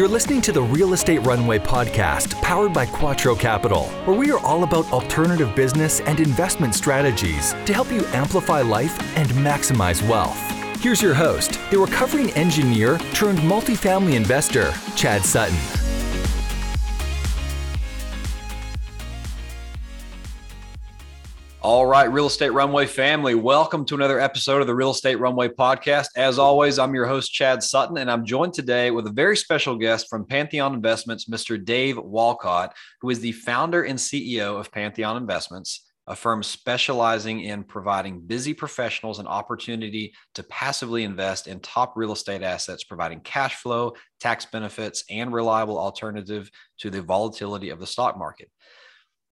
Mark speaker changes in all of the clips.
Speaker 1: You're listening to the Real Estate Runway podcast powered by Quattro Capital, where we are all about alternative business and investment strategies to help you amplify life and maximize wealth. Here's your host, the recovering engineer turned multifamily investor, Chad Sutton.
Speaker 2: All right, Real Estate Runway family, welcome to another episode of the Real Estate Runway podcast. As always, I'm your host, Chad Sutton, and I'm joined today with a very special guest from Pantheon Investments, Mr. Dave Wolcott, who is the founder and CEO of Pantheon Investments, a firm specializing in providing busy professionals an opportunity to passively invest in top real estate assets, providing cash flow, tax benefits, and reliable alternative to the volatility of the stock market.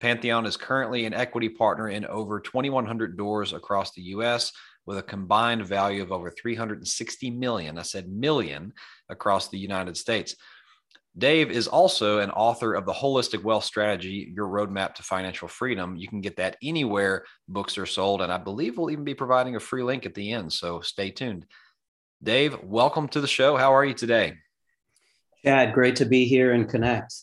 Speaker 2: Pantheon is currently an equity partner in over 2,100 doors across the U.S. with a combined value of over 360 million. I said million across the United States. Dave is also an author of the Holistic Wealth Strategy, Your Roadmap to Financial Freedom. You can get that anywhere books are sold, and I believe we'll even be providing a free link at the end. So stay tuned. Dave, welcome to the show. How are you today?
Speaker 3: Chad, great to be here and connect.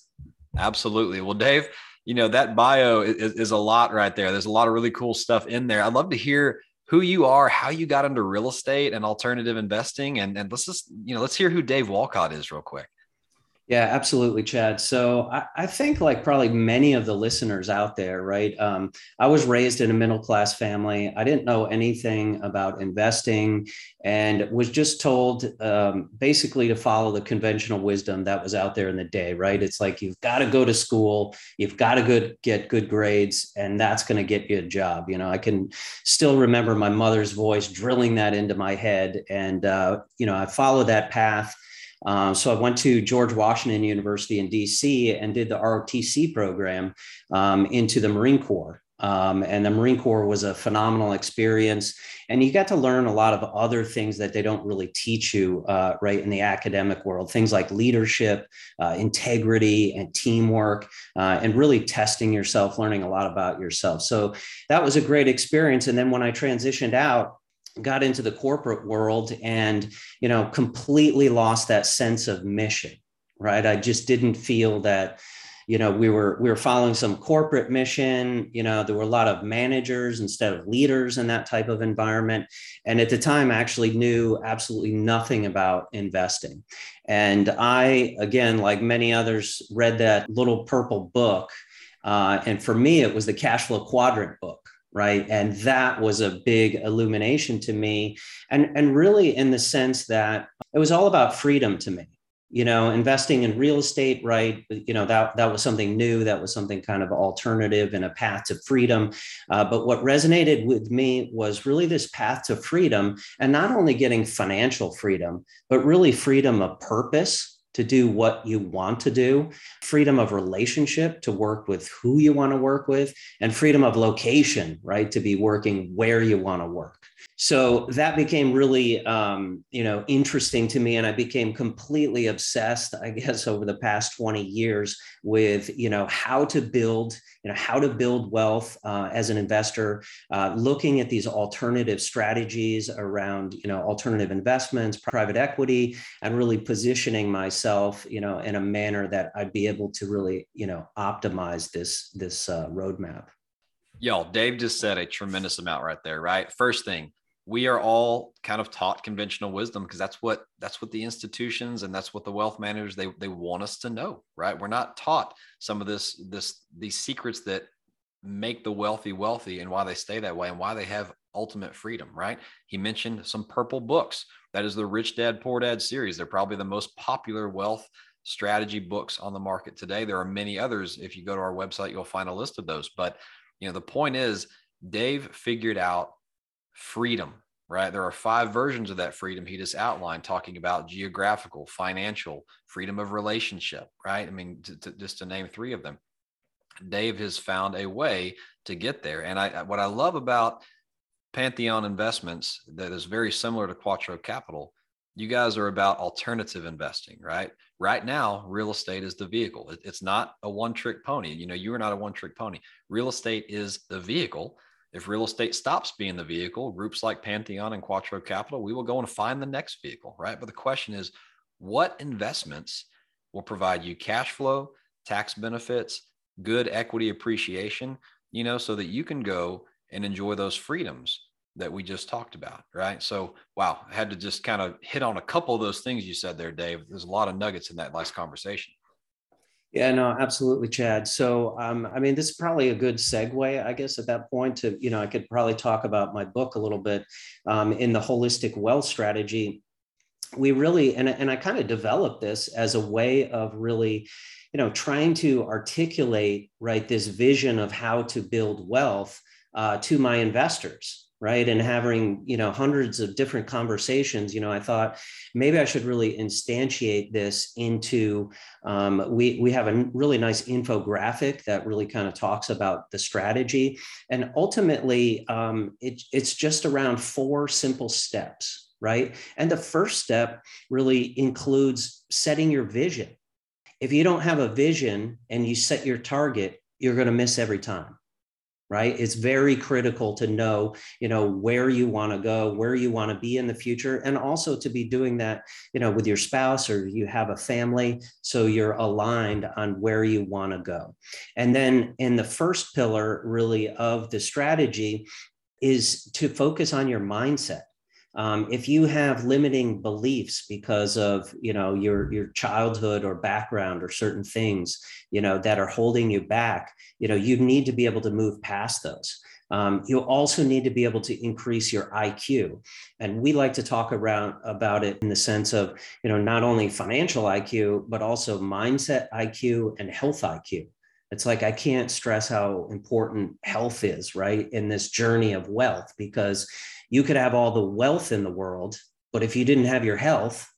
Speaker 2: Absolutely. Well, Dave, you know that bio is, is, a lot right there. There's a lot of really cool stuff in there. I'd love to hear who you are how you got into real estate and alternative investing. And, and let's just you know let's hear who dave wolcott is real quick
Speaker 3: yeah, absolutely, Chad. So I, I, think, like probably many of the listeners out there, right? Um, I was raised in a middle class family. I didn't know anything about investing and was just told um, basically to follow the conventional wisdom that was out there in the day, right? It's like you've got to go to school, you've got to good, get good grades, and that's going to get you a job. You know, I can still remember my mother's voice drilling that into my head. And, uh, you know, I followed that path um, so I went to George Washington University in DC and did the ROTC program um, into the Marine Corps. Um, and the Marine Corps was a phenomenal experience. And you got to learn a lot of other things that they don't really teach you, uh, right, in the academic world. Things like leadership, uh, integrity, and teamwork, uh, and really testing yourself, learning a lot about yourself. So that was a great experience. And then when I transitioned out, got into the corporate world and you know completely lost that sense of mission right? I just didn't feel that you know we were we were following some corporate mission. You know there were a lot of managers instead of leaders in that type of environment. And at the time I actually knew absolutely nothing about investing. And i again like many others read that little purple book. Uh, and for me it was the cash flow quadrant book right? And that was a big illumination to me. And and really in the sense that it was all about freedom to me you know investing in real estate right? You know that that was something new that was something kind of alternative and a path to freedom. Uh, but what resonated with me was really this path to freedom and not only getting financial freedom but really freedom of purpose to do what you want to do, freedom of relationship to work with who you want to work with, and freedom of location, right, to be working where you want to work so that became really um, you know interesting to me and i became completely obsessed i guess over the past 20 years with you know how to build you know how to build wealth uh, as an investor uh, looking at these alternative strategies around you know alternative investments private equity and really positioning myself you know in a manner that i'd be able to really you know optimize this this uh, roadmap
Speaker 2: Yo, Dave just said a tremendous amount right there, right? First thing, we are all kind of taught conventional wisdom because that's what that's what the institutions and that's what the wealth managers they they want us to know right? We're not taught some of this this these secrets that make the wealthy wealthy and why they stay that way and why they have ultimate freedom right? He mentioned some purple books. That is the rich dad poor dad series. They're probably the most popular wealth strategy books on the market today. There are many others. If you go to our website you'll find a list of those. But you know the point is dave figured out freedom, right? There are five versions of that freedom he just outlined, talking about geographical, financial, freedom of relationship, right? I mean, to, to, just to name three of them. Dave has found a way to get there. And I, what I love about Pantheon Investments that is very similar to Quattro Capital, you guys are about alternative investing, right? Right now, real estate is the vehicle. It, it's not a one trick pony. You know, you are not a one trick pony. Real estate is the vehicle if real estate stops being the vehicle, groups like Pantheon and Quattro Capital, we will go and find the next vehicle, right? But the question is, what investments will provide you cash flow, tax benefits, good equity appreciation, you know, so that you can go and enjoy those freedoms that we just talked about, right? So, wow, I had to just kind of hit on a couple of those things you said there, Dave. There's a lot of nuggets in that last conversation.
Speaker 3: Yeah, no, absolutely, Chad. So, um, I mean, this is probably a good segue, I guess, at that point to, you know, I could probably talk about my book a little bit um, in the holistic wealth strategy. We really, and, and I kind of developed this as a way of really, you know, trying to articulate, right, this vision of how to build wealth uh, to my investors right? And having you know hundreds of different conversations you know i thought maybe i should really instantiate this into um, we we have a really nice infographic that really kind of talks about the strategy. And ultimately um, it, it's just around four simple steps right? And the first step really includes setting your vision. If you don't have a vision and you set your target you're going to miss every time right? It's very critical to know you know where you want to go where you want to be in the future and also to be doing that you know with your spouse or you have a family so you're aligned on where you want to go. And then in the first pillar really of the strategy is to focus on your mindset um, if you have limiting beliefs because of you know your your childhood or background or certain things you know that are holding you back you know you need to be able to move past those um, you also need to be able to increase your IQ, and we like to talk around about it in the sense of you know not only financial IQ but also mindset IQ and health IQ. It's like I can't stress how important health is, right, in this journey of wealth because you could have all the wealth in the world, but if you didn't have your health,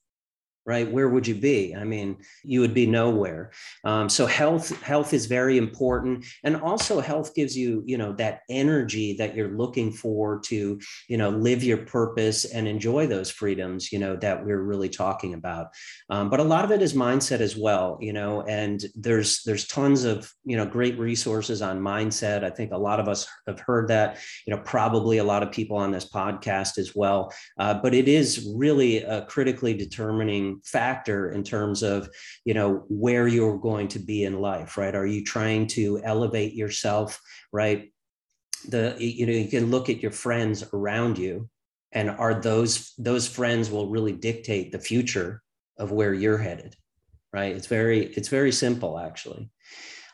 Speaker 3: right? Where would you be? I mean you would be nowhere. Um, so health health is very important. And also health gives you you know that energy that you're looking for to you know live your purpose and enjoy those freedoms you know that we're really talking about. Um, but a lot of it is mindset as well you know and there's there's tons of you know great resources on mindset. I think a lot of us have heard that you know probably a lot of people on this podcast as well. Uh, but it is really a critically determining factor in terms of you know where you're going to be in life right? Are you trying to elevate yourself right? The you know you can look at your friends around you and are those those friends will really dictate the future of where you're headed right? It's very it's very simple actually.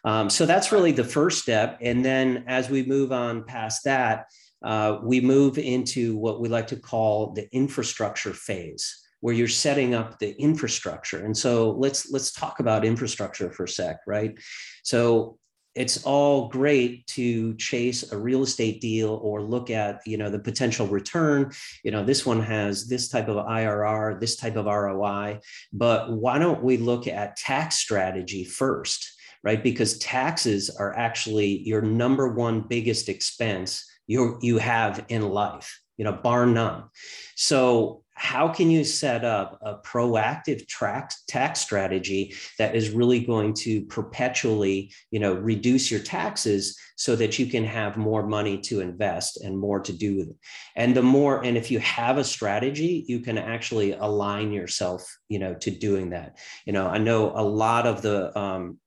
Speaker 3: Um, so that's really the first step and then as we move on past that uh, we move into what we like to call the infrastructure phase where you're setting up the infrastructure. And so let's let's talk about infrastructure for a sec, right? So it's all great to chase a real estate deal or look at you know the potential return you know this one has this type of irr this type of roi but why don't we look at tax strategy first right because taxes are actually your number one biggest expense you you have in life you know bar none so how can you set up a proactive tax, tax strategy that is really going to perpetually you know reduce your taxes so that you can have more money to invest and more to do with it? And the more and if you have a strategy you can actually align yourself you know to doing that. You know i know a lot of the um,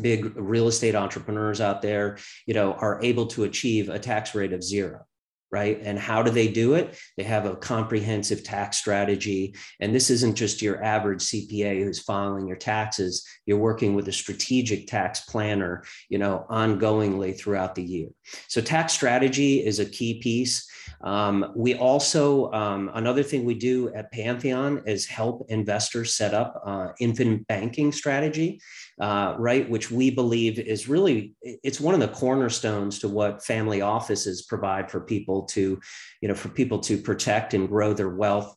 Speaker 3: big real estate entrepreneurs out there you know are able to achieve a tax rate of zero right? And how do they do it? They have a comprehensive tax strategy. And this isn't just your average CPA who's filing your taxes. You're working with a strategic tax planner, you know, ongoingly throughout the year. So tax strategy is a key piece. Um, we also, um, another thing we do at Pantheon is help investors set up uh, infinite banking strategy, uh, right? Which we believe is really, it's one of the cornerstones to what family offices provide for people to, you know, for people to protect and grow their wealth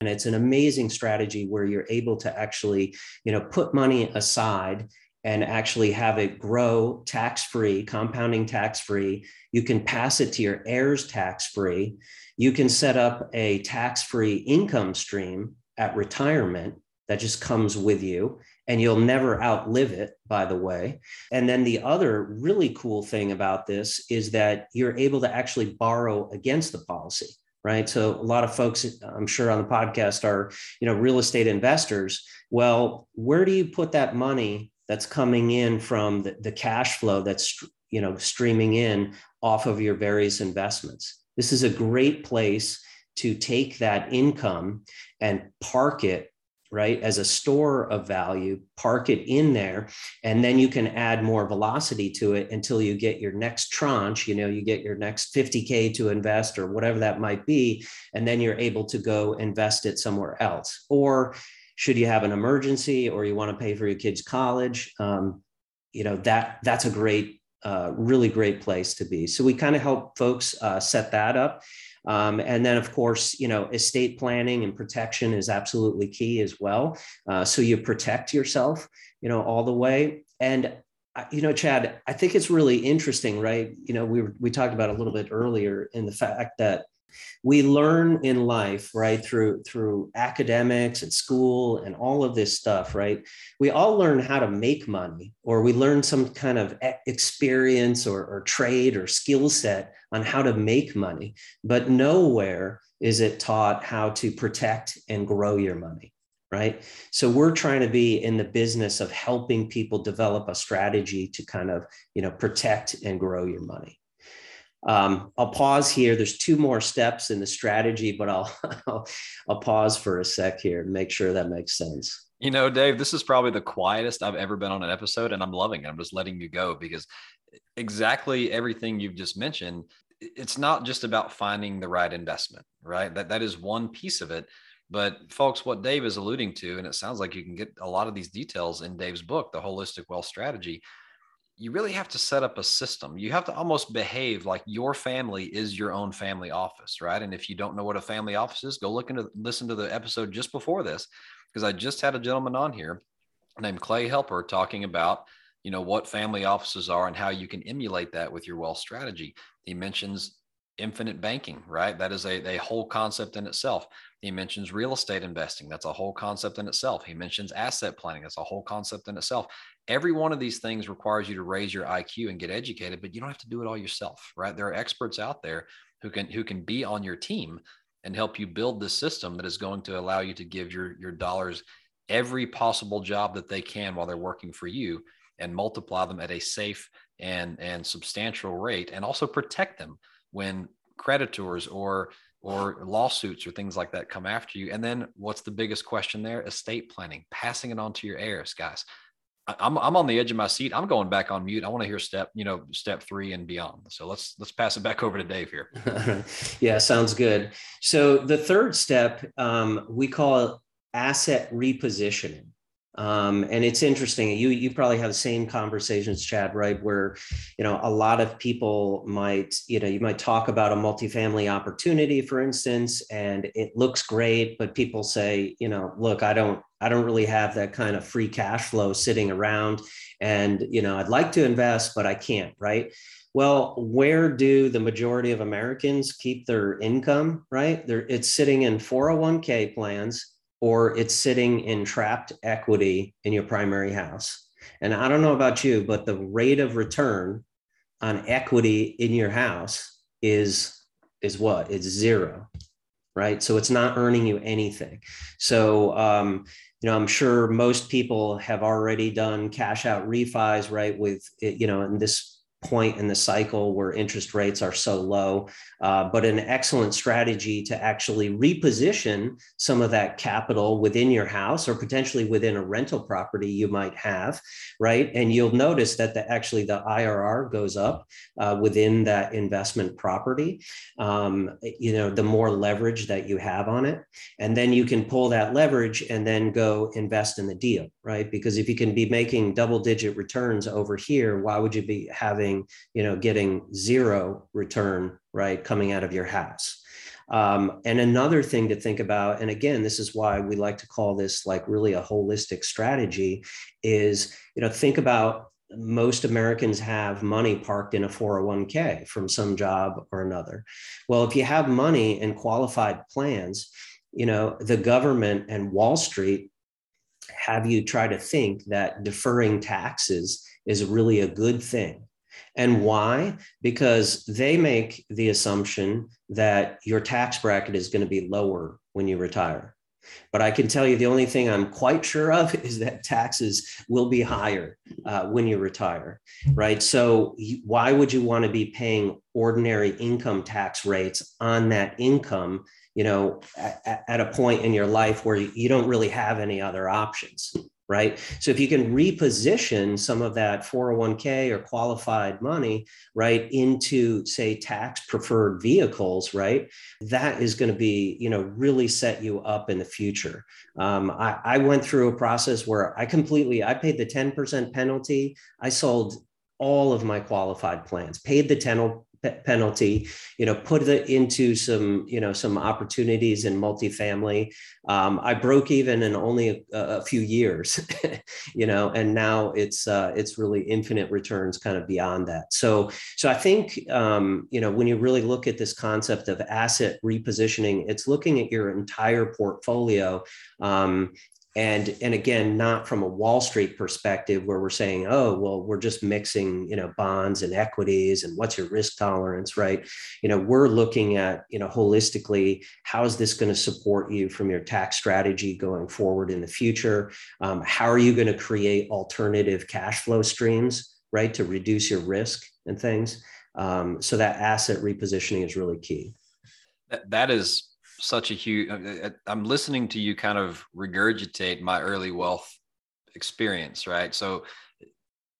Speaker 3: and it's an amazing strategy where you're able to actually you know put money aside and actually have it grow tax free, compounding tax free. You can pass it to your heirs tax free. You can set up a tax free income stream at retirement that just comes with you and you'll never outlive it by the way and then the other really cool thing about this is that you're able to actually borrow against the policy right? So a lot of folks, I'm sure on the podcast are, you know, real estate investors. Well, where do you put that money that's coming in from the, the cash flow that's, you know, streaming in off of your various investments? This is a great place to take that income and park it right as a store of value park it in there and then you can add more velocity to it until you get your next tranche you know you get your next 50k to invest or whatever that might be and then you're able to go invest it somewhere else or should you have an emergency or you want to pay for your kids college um, you know that that's a great uh, really great place to be so we kind of help folks uh, set that up um, and then, of course, you know, estate planning and protection is absolutely key as well. Uh, so you protect yourself, you know, all the way. And uh, you know, Chad, I think it's really interesting, right? You know, we we talked about a little bit earlier in the fact that we learn in life right through through academics and school and all of this stuff right? We all learn how to make money or we learn some kind of experience or, or trade or skill set on how to make money but nowhere is it taught how to protect and grow your money right? So we're trying to be in the business of helping people develop a strategy to kind of you know protect and grow your money um, I'll pause here. There's two more steps in the strategy, but I'll, I'll, I'll pause for a sec here and make sure that makes sense.
Speaker 2: You know, Dave, this is probably the quietest I've ever been on an episode, and I'm loving it. I'm just letting you go because exactly everything you've just mentioned. It's not just about finding the right investment, right? That that is one piece of it. But folks, what Dave is alluding to, and it sounds like you can get a lot of these details in Dave's book, The Holistic Wealth Strategy you really have to set up a system. You have to almost behave like your family is your own family office, right? And if you don't know what a family office is, go look into listen to the episode just before this, because I just had a gentleman on here named Clay Helper talking about, you know, what family offices are and how you can emulate that with your wealth strategy. He mentions infinite banking, right? That is a, a whole concept in itself. He mentions real estate investing. That's a whole concept in itself. He mentions asset planning. That's a whole concept in itself. Every one of these things requires you to raise your IQ and get educated, but you don't have to do it all yourself, right? There are experts out there who can who can be on your team and help you build the system that is going to allow you to give your your dollars every possible job that they can while they're working for you and multiply them at a safe and and substantial rate and also protect them when creditors or or lawsuits or things like that come after you. And then what's the biggest question there? Estate planning, passing it on to your heirs, guys. I'm I'm on the edge of my seat. I'm going back on mute. I want to hear step, you know, step three and beyond. So let's let's pass it back over to Dave here.
Speaker 3: yeah, sounds good. So the third step um, we call asset repositioning. Um, and it's interesting. You you probably have the same conversations, Chad, right? Where you know a lot of people might you know you might talk about a multifamily opportunity, for instance, and it looks great, but people say, you know, look, I don't I don't really have that kind of free cash flow sitting around, and you know I'd like to invest, but I can't, right? Well, where do the majority of Americans keep their income? Right, They're, it's sitting in 401k plans or it's sitting in trapped equity in your primary house. And I don't know about you, but the rate of return on equity in your house is is what? It's zero, right? So it's not earning you anything. So um, you know, I'm sure most people have already done cash out refis, right? With you know, in this point in the cycle where interest rates are so low, uh, but an excellent strategy to actually reposition some of that capital within your house or potentially within a rental property you might have, right? And you'll notice that the, actually the IRR goes up uh, within that investment property. Um, you know, the more leverage that you have on it, and then you can pull that leverage and then go invest in the deal, right? Because if you can be making double digit returns over here, why would you be having getting, you know, getting zero return, right, coming out of your house. Um, and another thing to think about, and again, this is why we like to call this like really a holistic strategy, is you know think about most Americans have money parked in a 401k from some job or another. Well, if you have money in qualified plans, you know the government and Wall Street have you try to think that deferring taxes is really a good thing And why? Because they make the assumption that your tax bracket is going to be lower when you retire. But I can tell you the only thing I'm quite sure of is that taxes will be higher uh, when you retire, right? So, why would you want to be paying ordinary income tax rates on that income, you know, at, at a point in your life where you don't really have any other options? Right? So if you can reposition some of that 401k or qualified money, right, into say tax preferred vehicles, right, that is going to be, you know, really set you up in the future. Um, I, I went through a process where I completely, I paid the 10% penalty. I sold all of my qualified plans, paid the 10, penalty you know put it into some you know some opportunities in multifamily. Um, i broke even in only a, a few years you know and now it's uh, it's really infinite returns kind of beyond that. So so i think um, you know when you really look at this concept of asset repositioning it's looking at your entire portfolio um, and and again not from a wall street perspective where we're saying oh well we're just mixing you know bonds and equities and what's your risk tolerance right? You know we're looking at you know holistically how is this going to support you from your tax strategy going forward in the future? Um, how are you going to create alternative cash flow streams right to reduce your risk and things? Um, so that asset repositioning is really key.
Speaker 2: That, that is such a huge uh, uh, i'm listening to you kind of regurgitate my early wealth experience right? So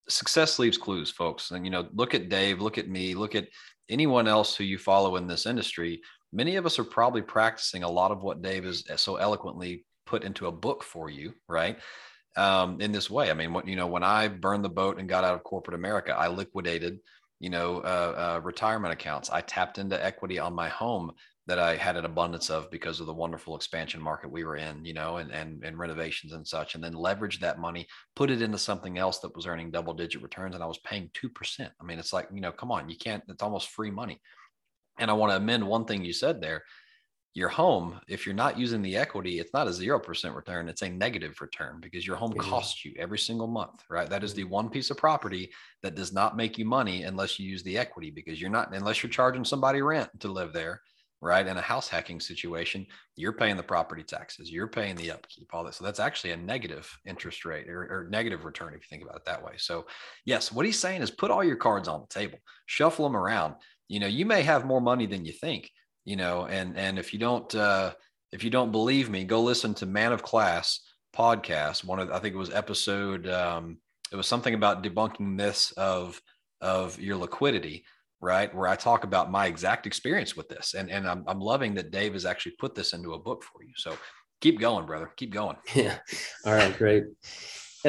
Speaker 2: success leaves clues folks. And you know look at dave look at me look at anyone else who you follow in this industry. Many of us are probably practicing a lot of what dave uh, so eloquently put into a book for you right? Um, in this way. I mean what you know when i burned the boat and got out of corporate america i liquidated you know uh, uh, retirement accounts. I tapped into equity on my home that I had an abundance of because of the wonderful expansion market we were in, you know, and and and renovations and such, and then leverage that money, put it into something else that was earning double digit returns, and I was paying two percent. I mean, it's like you know, come on, you can't. It's almost free money. And I want to amend one thing you said there. Your home, if you're not using the equity, it's not a zero percent return; it's a negative return because your home mm-hmm. costs you every single month, right? That is the mm-hmm. one piece of property that does not make you money unless you use the equity because you're not unless you're charging somebody rent to live there right? In a house hacking situation, you're paying the property taxes, you're paying the upkeep, all this. So that's actually a negative interest rate or, or, negative return if you think about it that way. So, yes, what he's saying is put all your cards on the table, shuffle them around. You know, you may have more money than you think. You know, and and if you don't uh, if you don't believe me, go listen to Man of Class podcast. One of I think it was episode. Um, it was something about debunking myths of of your liquidity right? Where I talk about my exact experience with this. And, and I'm, I'm loving that Dave has actually put this into a book for you. So keep going, brother. Keep going.
Speaker 3: Yeah. All right. Great.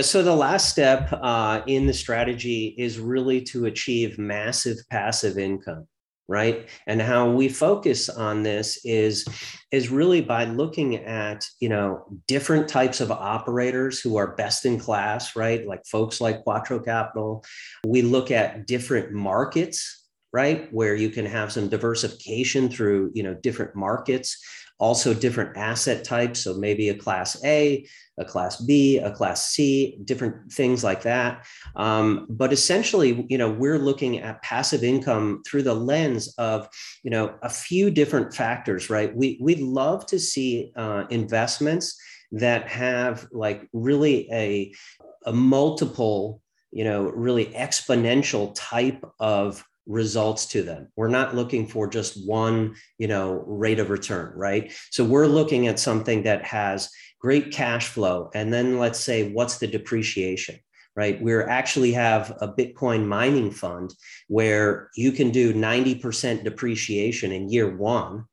Speaker 3: So the last step uh, in the strategy is really to achieve massive passive income right and how we focus on this is is really by looking at you know different types of operators who are best in class right like folks like quattro capital we look at different markets right? Where you can have some diversification through, you know, different markets, also different asset types. So maybe a class A, a class B, a class C, different things like that. Um, but essentially, you know, we're looking at passive income through the lens of, you know, a few different factors, right? We we love to see uh, investments that have like really a a multiple you know really exponential type of results to them. We're not looking for just one, you know, rate of return, right? So we're looking at something that has great cash flow and then let's say what's the depreciation? Right. We actually have a Bitcoin mining fund where you can do 90% depreciation in year one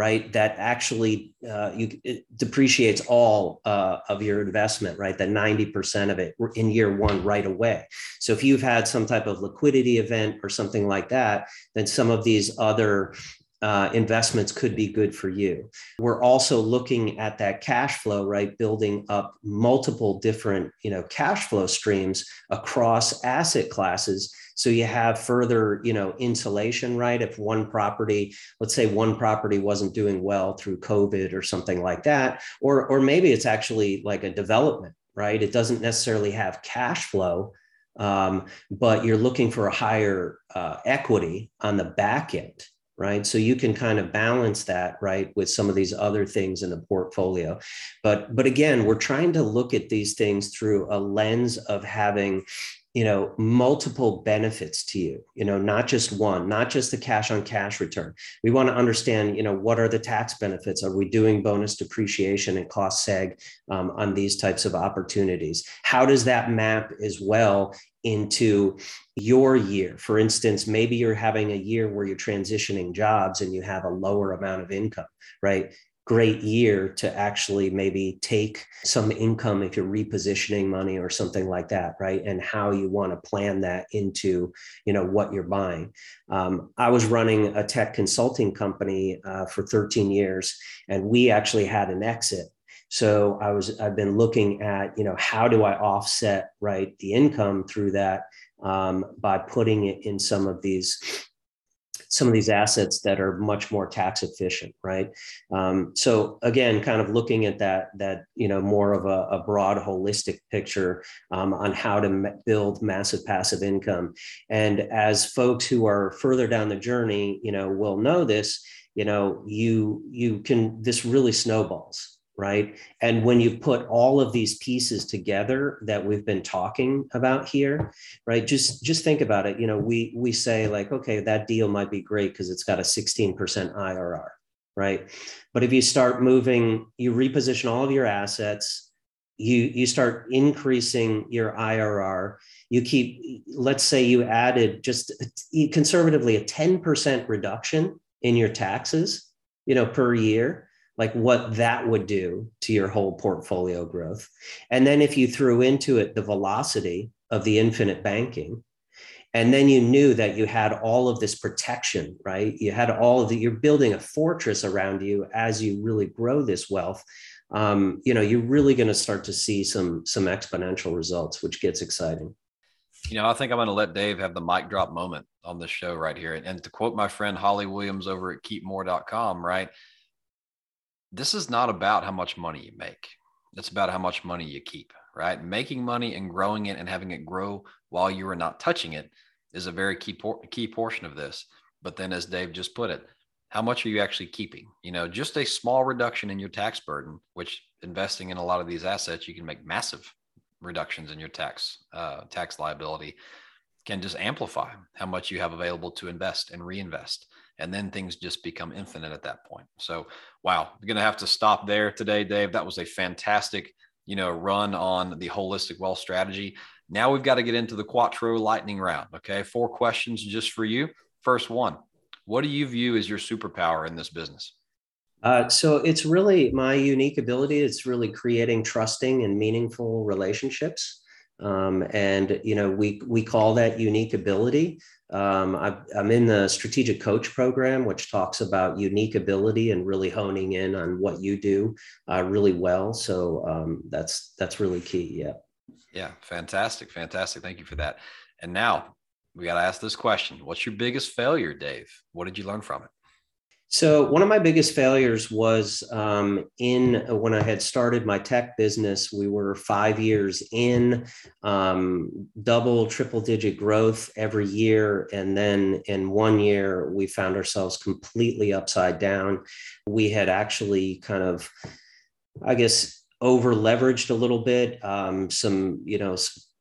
Speaker 3: right that actually uh, you depreciates all uh, of your investment right? That 90% of it in year one right away. So if you've had some type of liquidity event or something like that then some of these other uh, investments could be good for you. We're also looking at that cash flow, right? Building up multiple different, you know, cash flow streams across asset classes so you have further, you know, insulation, right? If one property, let's say one property wasn't doing well through COVID or something like that, or or maybe it's actually like a development, right? It doesn't necessarily have cash flow, um, but you're looking for a higher uh, equity on the back end right? So you can kind of balance that right with some of these other things in the portfolio. But but again we're trying to look at these things through a lens of having you know multiple benefits to you you know not just one not just the cash on cash return. We want to understand you know what are the tax benefits? Are we doing bonus depreciation and cost seg um, on these types of opportunities? How does that map as well into your year? For instance maybe you're having a year where you're transitioning jobs and you have a lower amount of income right great year to actually maybe take some income if you're repositioning money or something like that right? And how you want to plan that into you know what you're buying. Um, i was running a tech consulting company uh, for 13 years and we actually had an exit. So i was i've been looking at you know how do i offset right the income through that um, by putting it in some of these some of these assets that are much more tax efficient, right? Um, so again, kind of looking at that that you know more of a, a broad, holistic picture um, on how to m- build massive passive income. And as folks who are further down the journey, you know, will know this. You know, you you can this really snowballs right? And when you put all of these pieces together that we've been talking about here, right? Just just think about it. You know, we we say like, okay, that deal might be great because it's got a 16% IRR, right? But if you start moving, you reposition all of your assets, you you start increasing your IRR. You keep, let's say you added just conservatively a 10% reduction in your taxes, you know, per year like what that would do to your whole portfolio growth. And then if you threw into it the velocity of the infinite banking, and then you knew that you had all of this protection, right? You had all of the, you're building a fortress around you as you really grow this wealth. Um, you know, you're really going to start to see some some exponential results, which gets exciting.
Speaker 2: You know, I think I'm going to let Dave have the mic drop moment on this show right here. And to quote my friend Holly Williams over at keepmore.com, right? This is not about how much money you make. It's about how much money you keep, right? Making money and growing it and having it grow while you are not touching it is a very key por- key portion of this. But then, as Dave just put it, how much are you actually keeping? You know, just a small reduction in your tax burden, which investing in a lot of these assets, you can make massive reductions in your tax uh, tax liability, can just amplify how much you have available to invest and reinvest and then things just become infinite at that point. So, wow, we're going to have to stop there today, Dave. That was a fantastic, you know, run on the holistic wealth strategy. Now we've got to get into the Quattro lightning round. Okay, four questions just for you. First one, what do you view as your superpower in this business?
Speaker 3: Uh, so it's really my unique ability. It's really creating trusting and meaningful relationships. Um, and you know we we call that unique ability um, I, am in the strategic coach program, which talks about unique ability and really honing in on what you do uh, really well. So um, that's that's really key. Yeah.
Speaker 2: Yeah, fantastic, fantastic. Thank you for that. And now we got to ask this question: What's your biggest failure, Dave? What did you learn from it?
Speaker 3: So one of my biggest failures was um, in when I had started my tech business. We were five years in, um, double, triple digit growth every year, and then in one year we found ourselves completely upside down. We had actually kind of, I guess, over leveraged a little bit. Um, some, you know,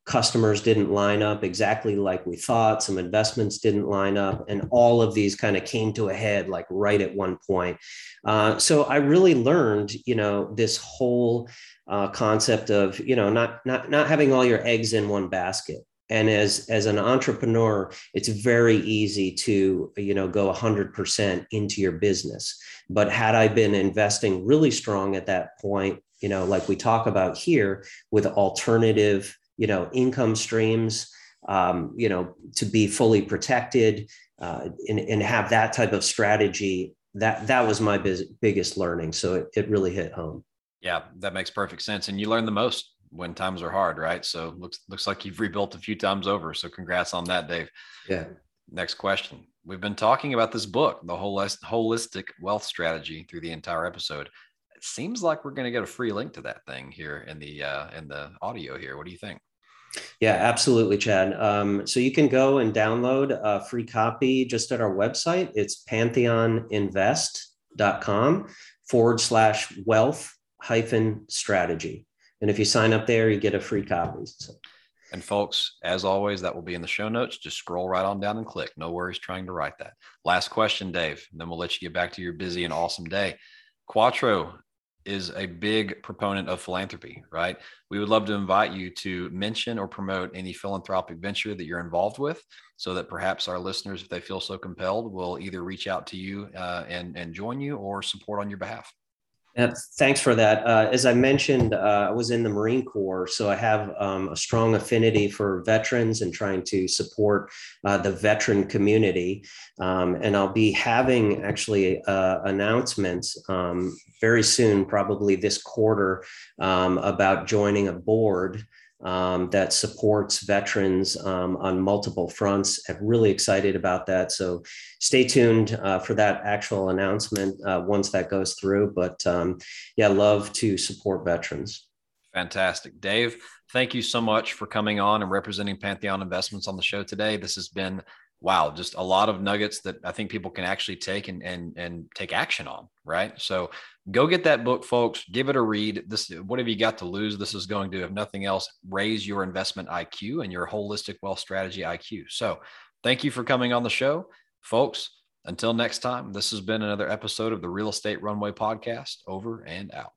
Speaker 3: customers didn't line up exactly like we thought some investments didn't line up and all of these kind of came to a head like right at one point. Uh, so i really learned you know this whole uh, concept of you know not not not having all your eggs in one basket. And as as an entrepreneur it's very easy to you know go 100% into your business. But had i been investing really strong at that point you know like we talk about here with alternative you know income streams um, you know to be fully protected uh, and, and have that type of strategy that that was my biz- biggest learning. So it, it really hit home.
Speaker 2: Yeah that makes perfect sense. And you learn the most when times are hard right? So looks looks like you've rebuilt a few times over. So congrats on that dave.
Speaker 3: Yeah.
Speaker 2: Next question. We've been talking about this book the whole holistic wealth strategy through the entire episode. It seems like we're going to get a free link to that thing here in the uh, in the audio here. What do you think
Speaker 3: Yeah, absolutely, Chad. Um, so you can go and download a free copy just at our website. It's pantheoninvest.com forward slash wealth hyphen strategy. And if you sign up there, you get a free copy. So.
Speaker 2: And folks, as always, that will be in the show notes. Just scroll right on down and click. No worries trying to write that. Last question, Dave. then we'll let you get back to your busy and awesome day. Quattro is a big proponent of philanthropy, right? We would love to invite you to mention or promote any philanthropic venture that you're involved with so that perhaps our listeners, if they feel so compelled, will either reach out to you uh, and, and join you or support on your behalf.
Speaker 3: Thanks for that. Uh, as I mentioned, uh, I was in the Marine Corps, so I have um, a strong affinity for veterans and trying to support uh, the veteran community. Um, and I'll be having actually announcements um, very soon, probably this quarter, um, about joining a board um, that supports veterans um, on multiple fronts. I'm really excited about that. So stay tuned uh, for that actual announcement uh, once that goes through. But um, yeah, love to support veterans.
Speaker 2: Fantastic. Dave, thank you so much for coming on and representing Pantheon Investments on the show today. This has been wow, just a lot of nuggets that I think people can actually take and and and take action on, right? So go get that book, folks. Give it a read. This what have you got to lose? This is going to, if nothing else, raise your investment IQ and your holistic wealth strategy IQ. So thank you for coming on the show, folks. Until next time, this has been another episode of the Real Estate Runway Podcast. Over and out.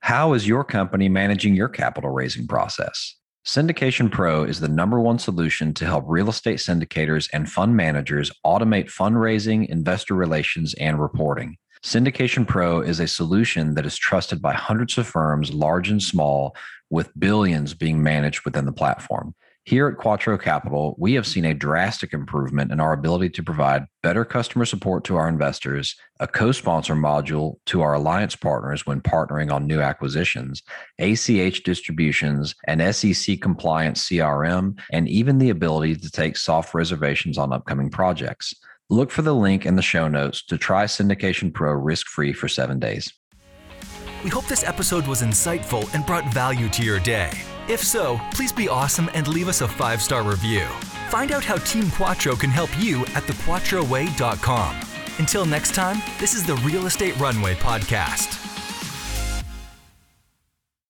Speaker 2: How is your company managing your capital raising process? Syndication Pro is the number one solution to help real estate syndicators and fund managers automate fundraising, investor relations, and reporting. Syndication Pro is a solution that is trusted by hundreds of firms, large and small, with billions being managed within the platform. Here at Quattro Capital, we have seen a drastic improvement in our ability to provide better customer support to our investors, a co sponsor module to our alliance partners when partnering on new acquisitions, ACH distributions, an SEC compliant CRM, and even the ability to take soft reservations on upcoming projects. Look for the link in the show notes to try Syndication Pro risk free for seven days.
Speaker 1: We hope this episode was insightful and brought value to your day. If so, please be awesome and leave us a five star review. Find out how Team Quattro can help you at thequattroway.com. Until next time, this is the Real Estate Runway Podcast.